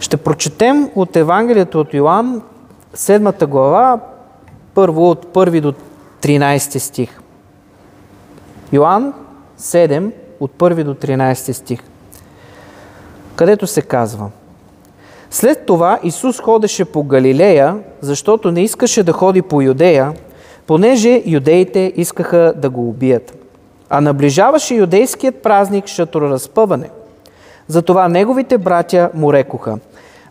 Ще прочетем от Евангелието от Йоанн, 7 глава, първо от 1 до 13 стих. Йоанн 7, от 1 до 13 стих, където се казва След това Исус ходеше по Галилея, защото не искаше да ходи по Юдея, понеже юдеите искаха да го убият. А наближаваше юдейският празник Шатроразпъване. Затова неговите братя му рекоха,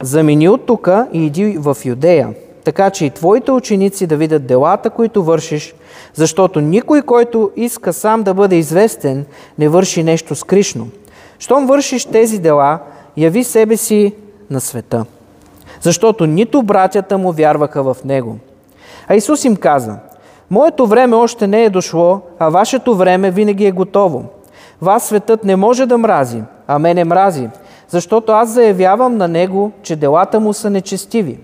замени от тука и иди в Юдея, така че и твоите ученици да видят делата, които вършиш, защото никой, който иска сам да бъде известен, не върши нещо скришно. Щом вършиш тези дела, яви себе си на света. Защото нито братята му вярваха в него. А Исус им каза, Моето време още не е дошло, а вашето време винаги е готово. Вас светът не може да мрази, а мене мрази, защото аз заявявам на него, че делата му са нечестиви.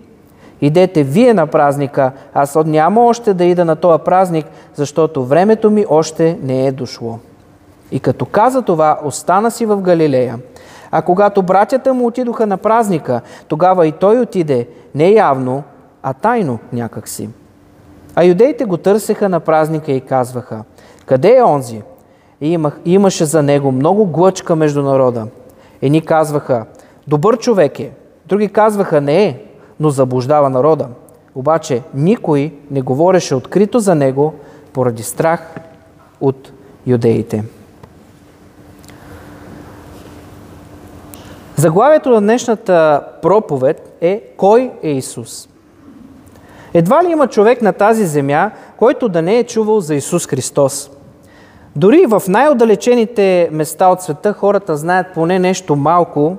Идете вие на празника, аз няма още да ида на този празник, защото времето ми още не е дошло. И като каза това, остана си в Галилея. А когато братята му отидоха на празника, тогава и той отиде не явно, а тайно някакси. А юдеите го търсеха на празника и казваха, къде е онзи? И имах, имаше за него много глъчка между народа. Едни казваха, добър човек е. Други казваха, не е, но заблуждава народа. Обаче никой не говореше открито за него поради страх от юдеите. Заглавието на днешната проповед е Кой е Исус? Едва ли има човек на тази земя, който да не е чувал за Исус Христос. Дори в най-отдалечените места от света хората знаят поне нещо малко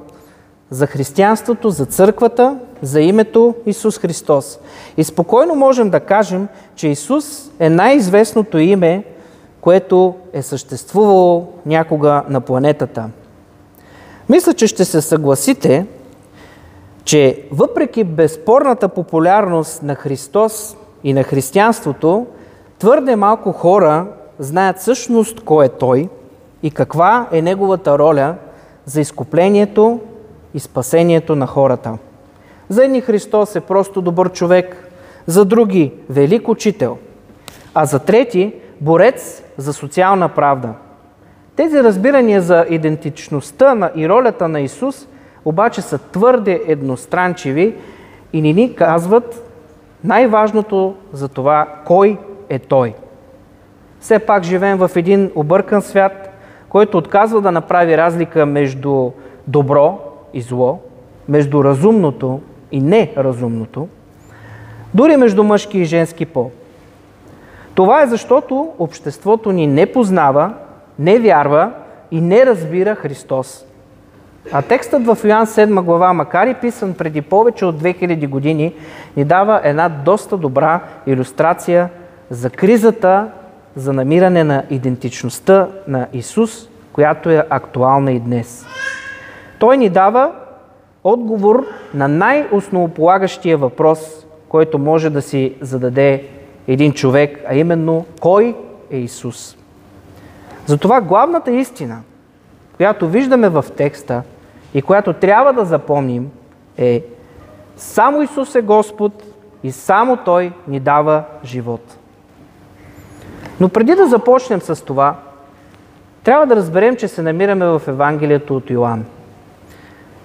за християнството, за църквата, за името Исус Христос. И спокойно можем да кажем, че Исус е най-известното име, което е съществувало някога на планетата. Мисля, че ще се съгласите, че въпреки безспорната популярност на Христос и на християнството, твърде малко хора знаят всъщност кой е Той и каква е Неговата роля за изкуплението и спасението на хората. За едни Христос е просто добър човек, за други – велик учител, а за трети – борец за социална правда. Тези разбирания за идентичността и ролята на Исус обаче са твърде едностранчиви и ни ни казват най-важното за това кой е Той. Все пак живеем в един объркан свят, който отказва да направи разлика между добро и зло, между разумното и неразумното, дори между мъжки и женски пол. Това е защото обществото ни не познава, не вярва и не разбира Христос. А текстът в Йоан 7 глава, макар и писан преди повече от 2000 години, ни дава една доста добра иллюстрация за кризата за намиране на идентичността на Исус, която е актуална и днес. Той ни дава отговор на най-основополагащия въпрос, който може да си зададе един човек, а именно кой е Исус. Затова главната истина, която виждаме в текста и която трябва да запомним е само Исус е Господ и само Той ни дава живот. Но преди да започнем с това, трябва да разберем, че се намираме в Евангелието от Йоанн.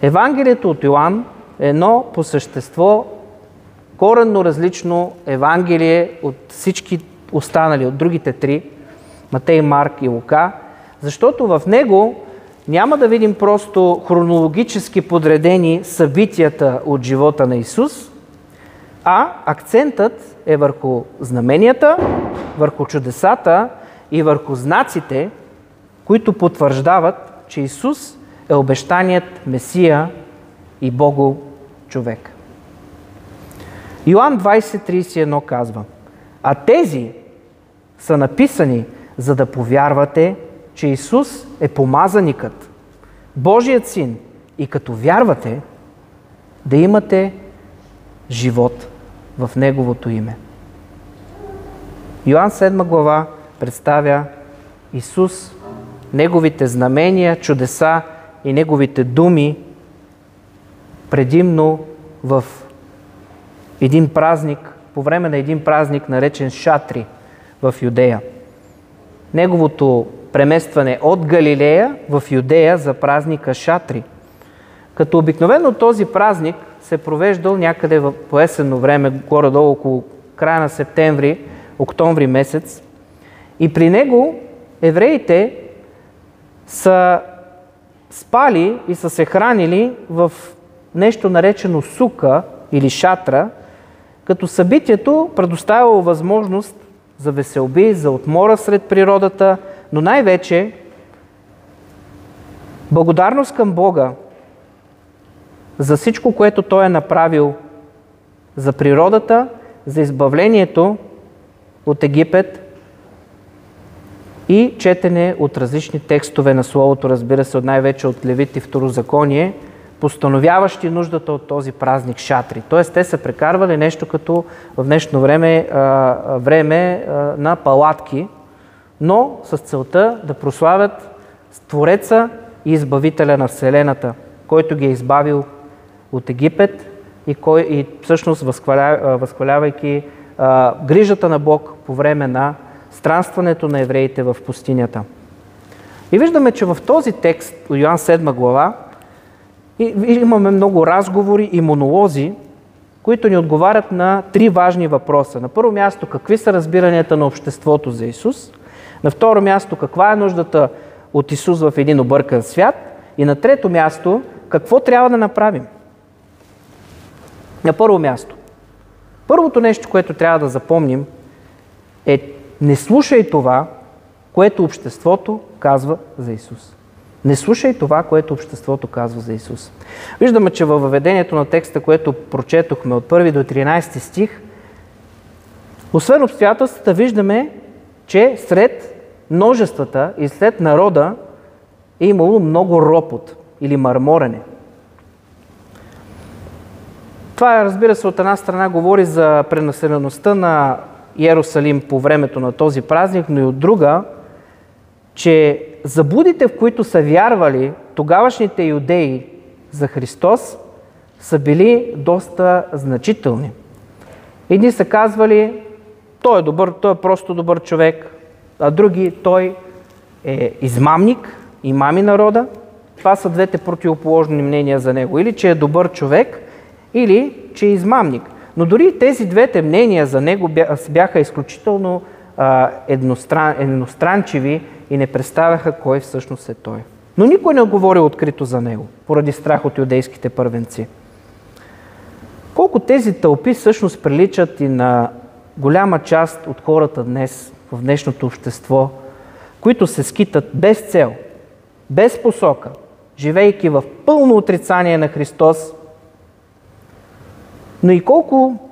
Евангелието от Йоанн е едно по същество коренно различно Евангелие от всички останали, от другите три, Матей, Марк и Лука, защото в него няма да видим просто хронологически подредени събитията от живота на Исус, а акцентът е върху знаменията, върху чудесата и върху знаците, които потвърждават, че Исус е обещаният Месия и Бого човек. Йоан 20.31 казва, а тези са написани, за да повярвате, че Исус е помазаникът, Божият син и като вярвате, да имате живот в Неговото име. Йоан 7 глава представя Исус, Неговите знамения, чудеса и Неговите думи предимно в един празник, по време на един празник, наречен Шатри в Юдея. Неговото преместване от Галилея в Юдея за празника Шатри. Като обикновено този празник се провеждал някъде в поесенно време, горе-долу около края на септември, октомври месец. И при него евреите са спали и са се хранили в нещо наречено сука или шатра, като събитието предоставяло възможност за веселби, за отмора сред природата, но най-вече благодарност към Бога за всичко, което Той е направил за природата, за избавлението от Египет и четене от различни текстове на Словото, разбира се, от най-вече от Левит и Второзаконие, постановяващи нуждата от този празник шатри. Тоест, те са прекарвали нещо като в днешно време, време на палатки, но с целта да прославят Твореца и Избавителя на Вселената, който ги е избавил от Египет и, кой, и всъщност възхваля, възхвалявайки грижата на Бог по време на странстването на евреите в пустинята. И виждаме, че в този текст Йоан 7 глава имаме много разговори и монолози, които ни отговарят на три важни въпроса. На първо място, какви са разбиранията на обществото за Исус? На второ място, каква е нуждата от Исус в един объркан свят? И на трето място, какво трябва да направим? На първо място. Първото нещо, което трябва да запомним е не слушай това, което обществото казва за Исус. Не слушай това, което обществото казва за Исус. Виждаме, че във въведението на текста, което прочетохме от 1 до 13 стих, освен обстоятелствата, виждаме, че сред множествата и след народа е имало много ропот или мърморене. Това, разбира се, от една страна говори за пренаселеността на Иерусалим по времето на този празник, но и от друга, че заблудите, в които са вярвали тогавашните юдеи за Христос, са били доста значителни. Едни са казвали, той е добър, той е просто добър човек, а други, той е измамник, имами народа. Това са двете противоположни мнения за него. Или че е добър човек, или че е измамник. Но дори тези двете мнения за него бяха изключително едностран, едностранчиви и не представяха кой всъщност е той. Но никой не говори открито за него, поради страх от юдейските първенци. Колко тези тълпи всъщност приличат и на голяма част от хората днес, в днешното общество, които се скитат без цел, без посока, живейки в пълно отрицание на Христос но и колко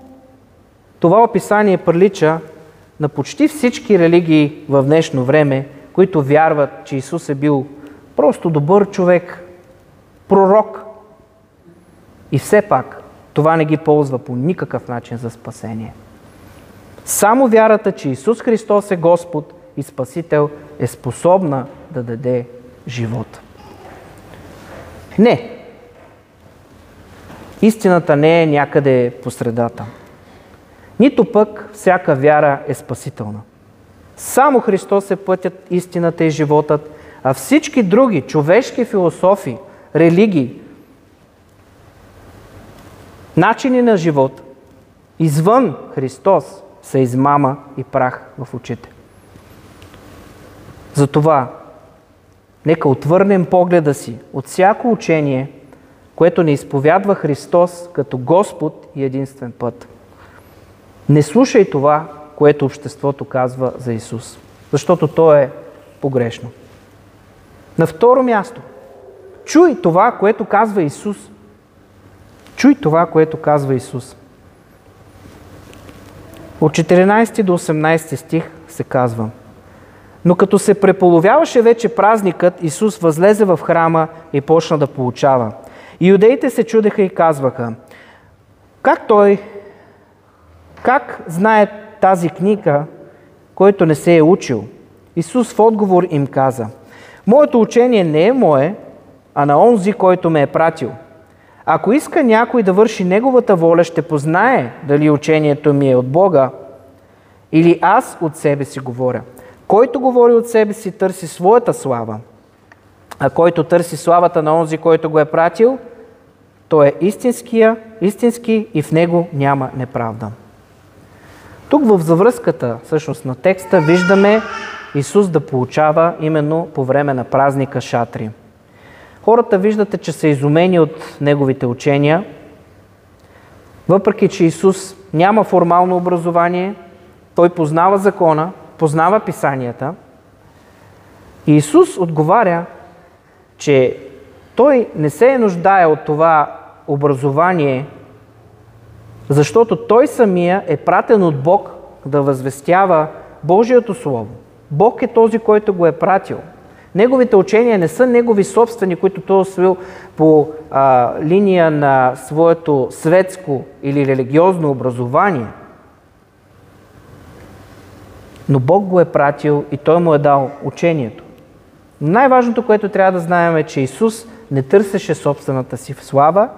това описание прилича на почти всички религии в днешно време, които вярват, че Исус е бил просто добър човек, пророк. И все пак това не ги ползва по никакъв начин за спасение. Само вярата, че Исус Христос е Господ и Спасител, е способна да даде живот. Не, Истината не е някъде по средата. Нито пък всяка вяра е спасителна. Само Христос е пътят, истината и животът, а всички други човешки философии, религии, начини на живот, извън Христос, са измама и прах в очите. Затова, нека отвърнем погледа си от всяко учение – което не изповядва Христос като Господ и единствен път. Не слушай това, което обществото казва за Исус, защото то е погрешно. На второ място, чуй това, което казва Исус. Чуй това, което казва Исус. От 14 до 18 стих се казва Но като се преполовяваше вече празникът, Исус възлезе в храма и почна да получава – и юдеите се чудеха и казваха, как той, как знае тази книга, който не се е учил? Исус в отговор им каза, Моето учение не е мое, а на онзи, който ме е пратил. Ако иска някой да върши неговата воля, ще познае дали учението ми е от Бога или аз от себе си говоря. Който говори от себе си, търси своята слава, а който търси славата на онзи, който го е пратил, той е истинския, истински и в него няма неправда. Тук в завръзката всъщност на текста виждаме Исус да получава именно по време на празника шатри. Хората виждате, че са изумени от неговите учения, въпреки че Исус няма формално образование, той познава закона, познава писанията. И Исус отговаря, че той не се е нуждае от това образование, защото той самия е пратен от Бог да възвестява Божието Слово. Бог е този, който го е пратил. Неговите учения не са негови собствени, които той е освил по а, линия на своето светско или религиозно образование. Но Бог го е пратил и той му е дал учението. Но най-важното, което трябва да знаем е, че Исус не търсеше собствената си слава,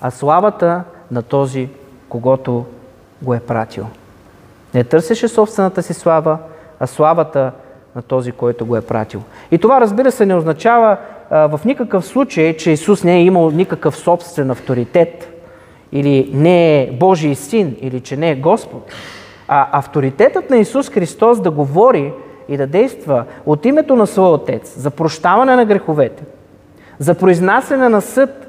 а славата на този, когато го е пратил. Не търсеше собствената си слава, а славата на този, който го е пратил. И това, разбира се, не означава а, в никакъв случай, че Исус не е имал никакъв собствен авторитет, или не е Божий син, или че не е Господ. А авторитетът на Исус Христос да говори и да действа от името на Своя Отец за прощаване на греховете, за произнасяне на съд,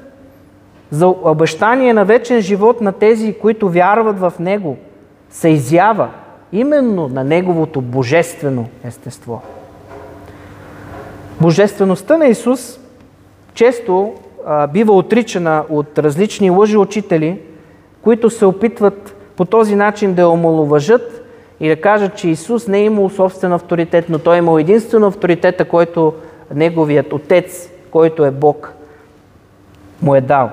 за обещание на вечен живот на тези, които вярват в Него, се изява именно на Неговото божествено естество. Божествеността на Исус често а, бива отричана от различни лъжи учители, които се опитват по този начин да я омалуважат и да кажат, че Исус не е имал собствен авторитет, но Той е имал единствено авторитета, който Неговият Отец, който е Бог, му е дал.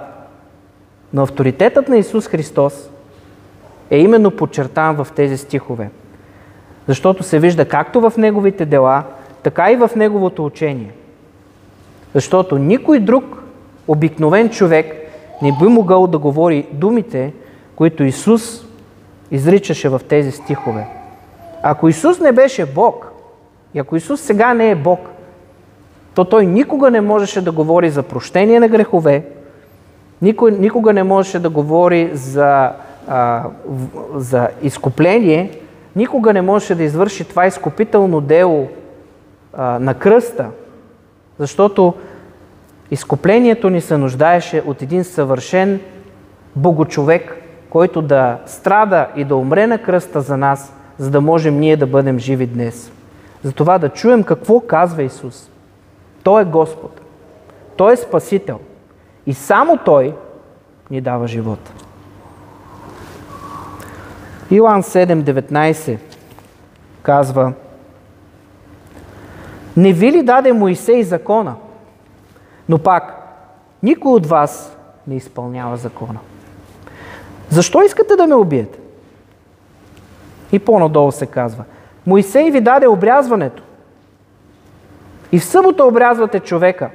Но авторитетът на Исус Христос е именно подчертан в тези стихове. Защото се вижда както в Неговите дела, така и в Неговото учение. Защото никой друг обикновен човек не би могъл да говори думите, които Исус изричаше в тези стихове. Ако Исус не беше Бог, и ако Исус сега не е Бог, то Той никога не можеше да говори за прощение на грехове, никога не можеше да говори за, а, за изкупление, никога не можеше да извърши това изкупително дело а, на кръста, защото изкуплението ни се нуждаеше от един съвършен богочовек, който да страда и да умре на кръста за нас, за да можем ние да бъдем живи днес. Затова да чуем какво казва Исус. Той е Господ. Той е Спасител. И само Той ни дава живот. Иоанн 7.19 казва Не ви ли даде Моисей закона? Но пак, никой от вас не изпълнява закона. Защо искате да ме убиете? И по-надолу се казва. Моисей ви даде обрязването. И в събота обрязвате човека.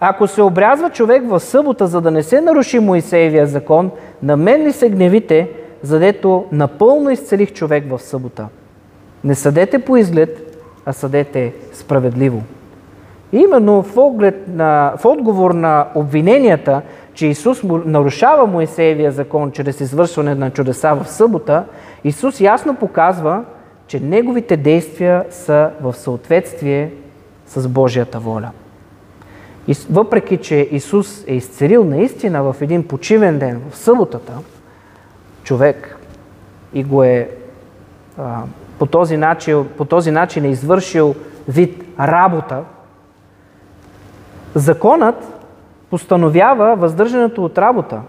Ако се обрязва човек в събота, за да не се наруши Моисеевия закон, на мен ли се гневите, задето напълно изцелих човек в събота? Не съдете по изглед, а съдете справедливо. Именно в, оглед на, в отговор на обвиненията, че Исус нарушава Моисеевия закон чрез извършване на чудеса в събота, Исус ясно показва, че Неговите действия са в съответствие с Божията воля. И въпреки, че Исус е изцелил наистина в един почивен ден, в съботата, човек и го е а, по, този начин, по този начин е извършил вид работа, законът постановява въздържането от работа,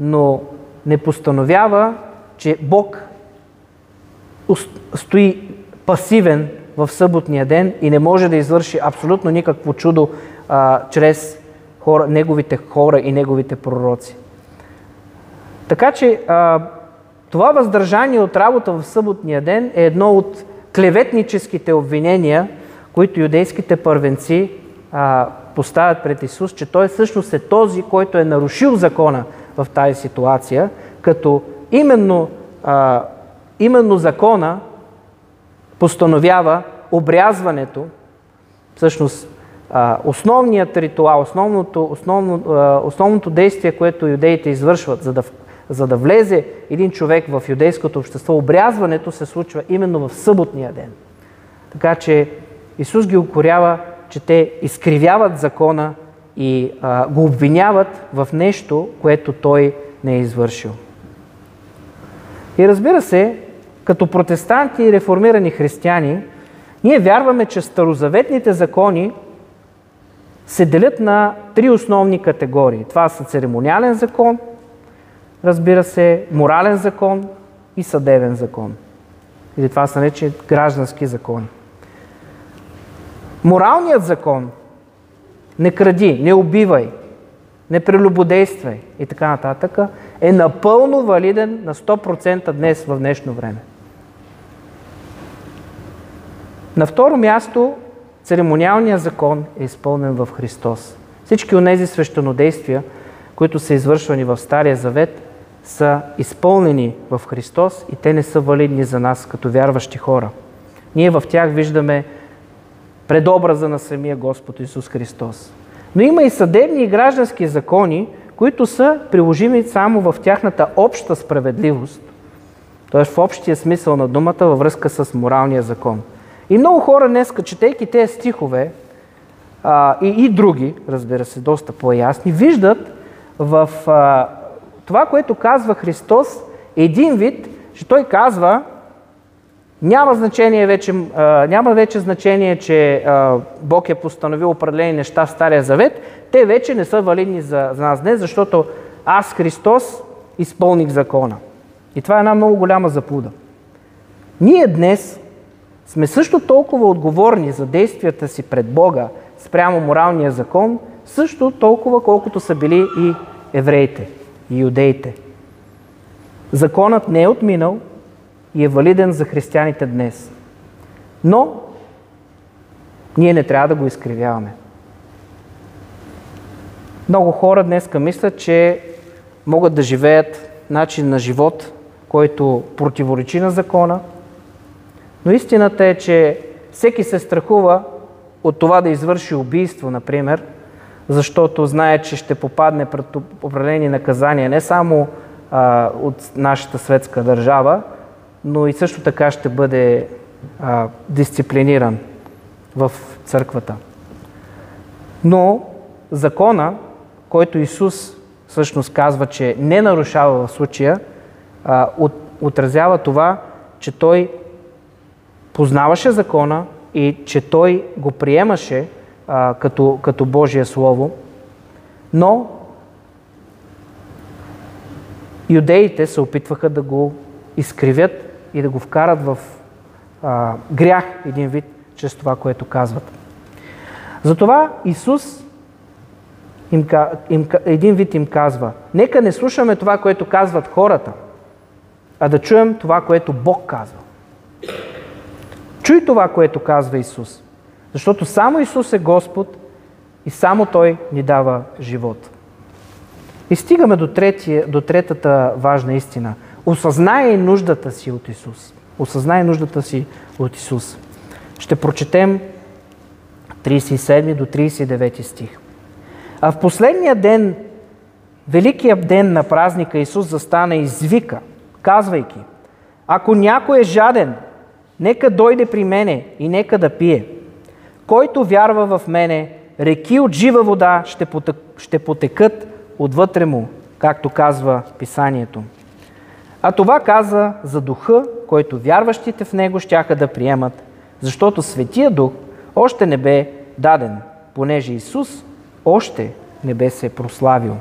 но не постановява, че Бог стои пасивен в съботния ден и не може да извърши абсолютно никакво чудо а, чрез хора, неговите хора и неговите пророци. Така че а, това въздържание от работа в съботния ден е едно от клеветническите обвинения, които юдейските първенци а, поставят пред Исус, че Той всъщност е този, който е нарушил закона в тази ситуация, като именно, а, именно закона постановява обрязването, всъщност а, основният ритуал, основното, основно, а, основното действие, което юдеите извършват, за да, за да влезе един човек в юдейското общество, обрязването се случва именно в съботния ден. Така че Исус ги укорява, че те изкривяват закона и а, го обвиняват в нещо, което той не е извършил. И разбира се, като протестанти и реформирани християни, ние вярваме, че старозаветните закони се делят на три основни категории. Това са церемониален закон, разбира се, морален закон и съдебен закон. Или това са наречени граждански закони. Моралният закон не кради, не убивай, не прелюбодействай и така нататък е напълно валиден на 100% днес в днешно време. На второ място, церемониалният закон е изпълнен в Христос. Всички от тези свещенодействия, които са извършвани в Стария Завет, са изпълнени в Христос и те не са валидни за нас като вярващи хора. Ние в тях виждаме предобраза на самия Господ Исус Христос. Но има и съдебни и граждански закони, които са приложими само в тяхната обща справедливост, т.е. в общия смисъл на думата във връзка с моралния закон. И много хора днес, четейки тези стихове, а, и, и други, разбира се, доста по-ясни, виждат в а, това, което казва Христос, един вид, че Той казва, няма значение вече, няма вече значение, че Бог е постановил определени неща в Стария Завет. Те вече не са валидни за, за нас днес, защото аз, Христос, изпълних закона. И това е една много голяма заблуда. Ние днес сме също толкова отговорни за действията си пред Бога спрямо моралния закон, също толкова колкото са били и евреите, и юдеите. Законът не е отминал, и е валиден за християните днес. Но ние не трябва да го изкривяваме. Много хора днес мислят, че могат да живеят начин на живот, който противоречи на закона, но истината е, че всеки се страхува от това да извърши убийство, например, защото знае, че ще попадне пред определени наказания не само а, от нашата светска държава, но и също така ще бъде а, дисциплиниран в църквата. Но закона, който Исус всъщност казва, че не нарушава в случая, а, от, отразява това, че той познаваше закона и че той го приемаше а, като, като Божие Слово, но юдеите се опитваха да го изкривят и да го вкарат в а, грях един вид, чрез това, което казват. Затова Исус им, им, един вид им казва, нека не слушаме това, което казват хората, а да чуем това, което Бог казва. Чуй това, което казва Исус. Защото само Исус е Господ и само Той ни дава живот. И стигаме до, третия, до третата важна истина – осъзнае нуждата си от Исус. Осъзнае нуждата си от Исус. Ще прочетем 37 до 39 стих. А в последния ден, великия ден на празника, Исус застана и извика, казвайки, ако някой е жаден, нека дойде при мене и нека да пие. Който вярва в мене, реки от жива вода ще, ще потекат отвътре му, както казва Писанието. А това каза за духа, който вярващите в него щяха да приемат, защото Светия Дух още не бе даден, понеже Исус още не бе се прославил.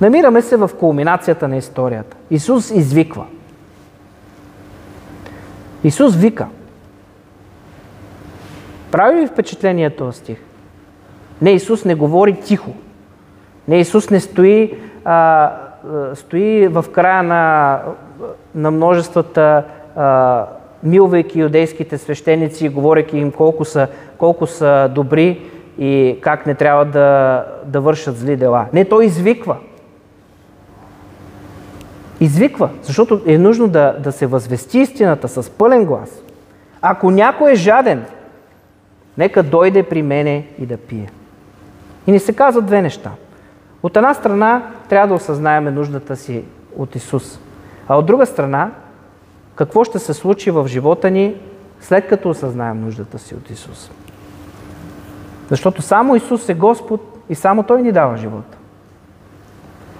Намираме се в кулминацията на историята. Исус извиква. Исус вика. Прави ли впечатление този стих? Не, Исус не говори тихо. Не, Исус не стои а, стои в края на, на множествата, милвайки юдейските свещеници, говоряки им колко са, колко са добри и как не трябва да, да вършат зли дела. Не, той извиква. Извиква, защото е нужно да, да се възвести истината с пълен глас. Ако някой е жаден, нека дойде при мене и да пие. И ни се казват две неща. От една страна трябва да осъзнаеме нуждата си от Исус. А от друга страна, какво ще се случи в живота ни, след като осъзнаем нуждата си от Исус. Защото само Исус е Господ и само Той ни дава живота.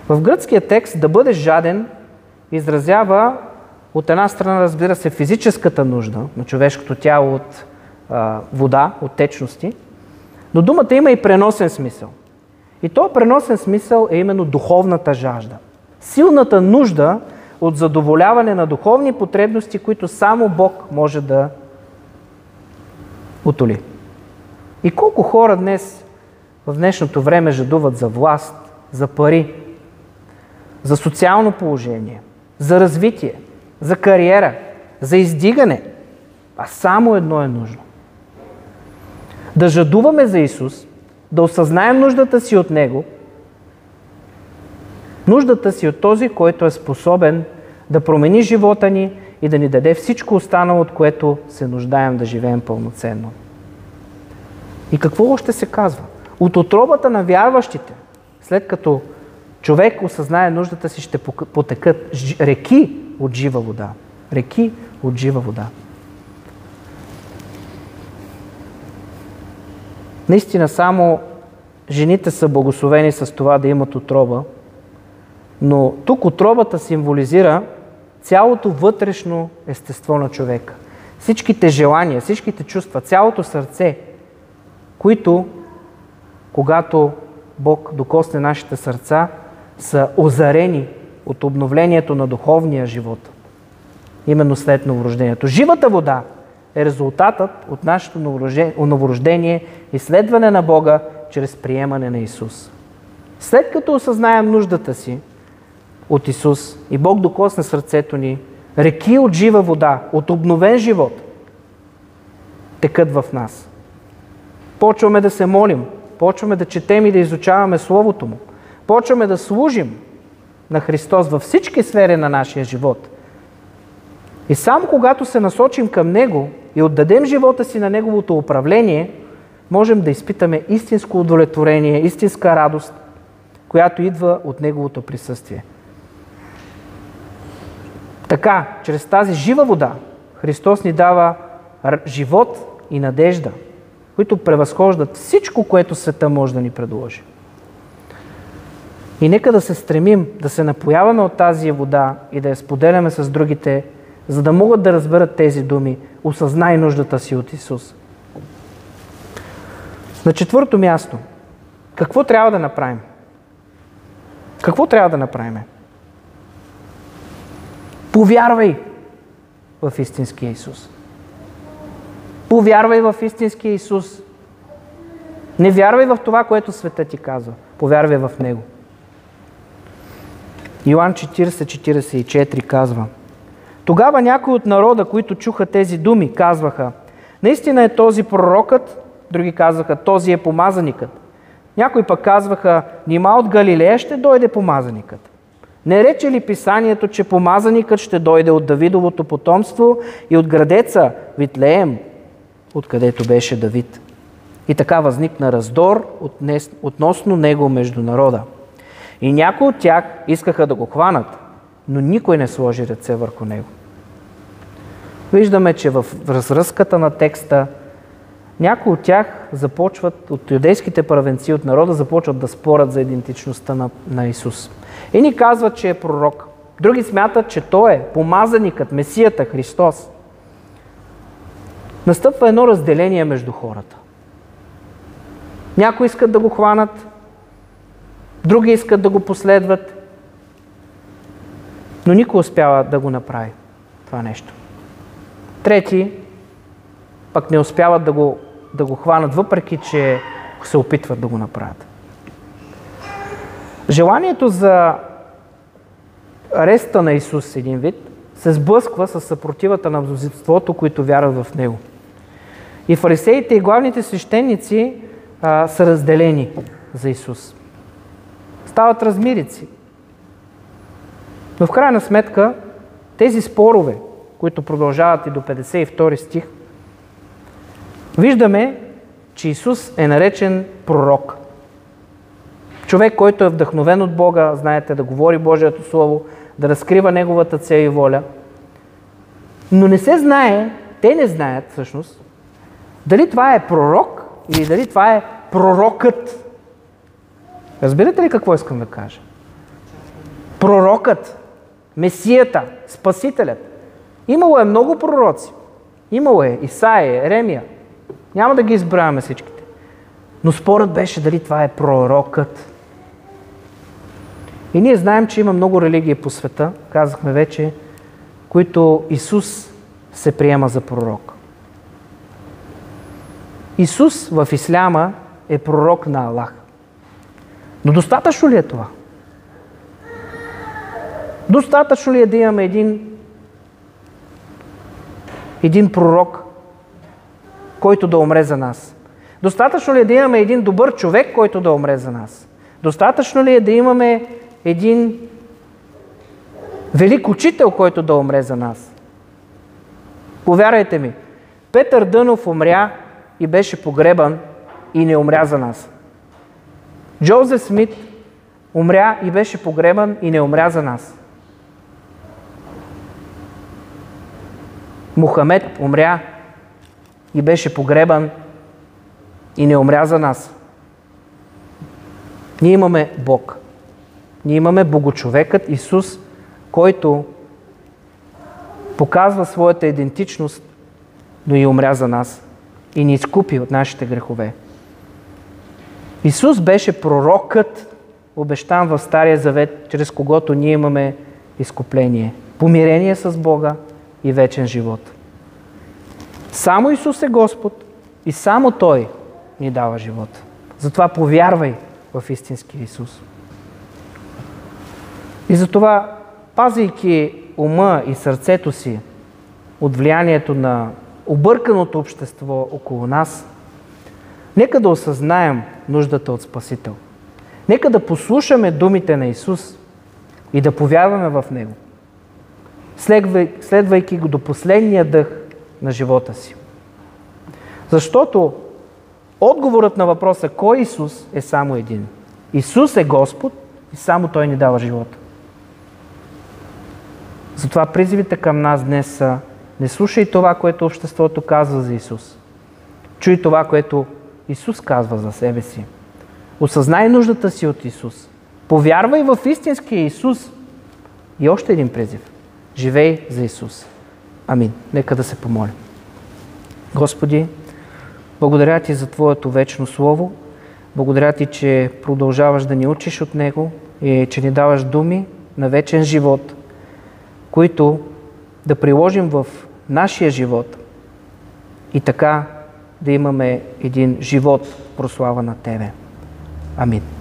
В гръцкия текст да бъдеш жаден изразява от една страна, разбира се, физическата нужда на човешкото тяло от а, вода, от течности, но думата има и преносен смисъл. И този преносен смисъл е именно духовната жажда. Силната нужда от задоволяване на духовни потребности, които само Бог може да утоли. И колко хора днес, в днешното време, жадуват за власт, за пари, за социално положение, за развитие, за кариера, за издигане. А само едно е нужно. Да жадуваме за Исус, да осъзнаем нуждата си от Него, нуждата си от този, който е способен да промени живота ни и да ни даде всичко останало, от което се нуждаем да живеем пълноценно. И какво още се казва? От отробата на вярващите, след като човек осъзнае нуждата си, ще потекат реки от жива вода. Реки от жива вода. Наистина само жените са благословени с това да имат отроба, но тук отробата символизира цялото вътрешно естество на човека. Всичките желания, всичките чувства, цялото сърце, които, когато Бог докосне нашите сърца, са озарени от обновлението на духовния живот, именно след новорождението. Живата вода е резултатът от нашето новорождение следване на Бога чрез приемане на Исус. След като осъзнаем нуждата си от Исус и Бог докосне сърцето ни, реки от жива вода, от обновен живот, текат в нас. Почваме да се молим, почваме да четем и да изучаваме Словото Му, почваме да служим на Христос във всички сфери на нашия живот. И само когато се насочим към Него и отдадем живота си на Неговото управление, можем да изпитаме истинско удовлетворение, истинска радост, която идва от Неговото присъствие. Така, чрез тази жива вода, Христос ни дава живот и надежда, които превъзхождат всичко, което света може да ни предложи. И нека да се стремим да се напояваме от тази вода и да я споделяме с другите, за да могат да разберат тези думи. Осъзнай нуждата си от Исус. На четвърто място, какво трябва да направим? Какво трябва да направим? Повярвай в истинския Исус. Повярвай в истинския Исус. Не вярвай в това, което света ти казва. Повярвай в Него. Йоан 40-44 казва Тогава някои от народа, които чуха тези думи, казваха Наистина е този пророкът, други казваха Този е помазаникът. Някои пък казваха Нима от Галилея ще дойде помазаникът. Не рече ли писанието, че помазаникът ще дойде от Давидовото потомство и от градеца Витлеем, откъдето беше Давид? И така възникна раздор относно него между народа. И някои от тях искаха да го хванат, но никой не сложи ръце върху него. Виждаме, че в разръзката на текста някои от тях започват, от юдейските правенци от народа, започват да спорят за идентичността на, на Исус. И ни казват, че е пророк. Други смятат, че Той е помазаникът, Месията, Христос. Настъпва едно разделение между хората. Някои искат да го хванат, други искат да го последват, но никой успява да го направи това нещо. Трети пък не успяват да го, да го хванат, въпреки че се опитват да го направят. Желанието за ареста на Исус, един вид, се сблъсква с съпротивата на мнозинството, които вярват в Него. И фарисеите и главните свещеници а, са разделени за Исус. Стават размирици. Но в крайна сметка тези спорове, които продължават и до 52 стих, виждаме, че Исус е наречен пророк. Човек, който е вдъхновен от Бога, знаете, да говори Божието Слово, да разкрива Неговата цел и воля. Но не се знае, те не знаят всъщност, дали това е пророк или дали това е пророкът. Разбирате ли какво искам да кажа? Пророкът, Месията, Спасителят. Имало е много пророци. Имало е Исаия, Еремия. Няма да ги избравяме всичките. Но спорът беше дали това е пророкът. И ние знаем, че има много религии по света, казахме вече, които Исус се приема за пророк. Исус в Исляма е пророк на Аллах. Но достатъчно ли е това? Достатъчно ли е да имаме един, един пророк, който да умре за нас? Достатъчно ли е да имаме един добър човек, който да умре за нас? Достатъчно ли е да имаме един велик учител, който да умре за нас? Повярвайте ми, Петър Дънов умря и беше погребан и не умря за нас. Джозеф Смит умря и беше погребан и не умря за нас. Мухамед умря и беше погребан и не умря за нас. Ние имаме Бог. Ние имаме Богочовекът Исус, който показва своята идентичност, но и умря за нас и ни изкупи от нашите грехове. Исус беше пророкът, обещан в Стария Завет, чрез когото ние имаме изкупление, помирение с Бога и вечен живот. Само Исус е Господ и само Той ни дава живот. Затова повярвай в истински Исус. И затова, пазейки ума и сърцето си от влиянието на обърканото общество около нас, нека да осъзнаем нуждата от Спасител. Нека да послушаме думите на Исус и да повярваме в Него, следвайки го до последния дъх на живота си. Защото отговорът на въпроса кой Исус е само един. Исус е Господ и само Той ни дава живота. Затова призивите към нас днес са не слушай това, което обществото казва за Исус. Чуй това, което Исус казва за себе си. Осъзнай нуждата си от Исус. Повярвай в истинския Исус. И още един призив. Живей за Исус. Амин. Нека да се помолим. Господи, благодаря Ти за Твоето вечно Слово. Благодаря Ти, че продължаваш да ни учиш от Него и че ни даваш думи на вечен живот, които да приложим в нашия живот и така да имаме един живот прослава на Тебе. Амин.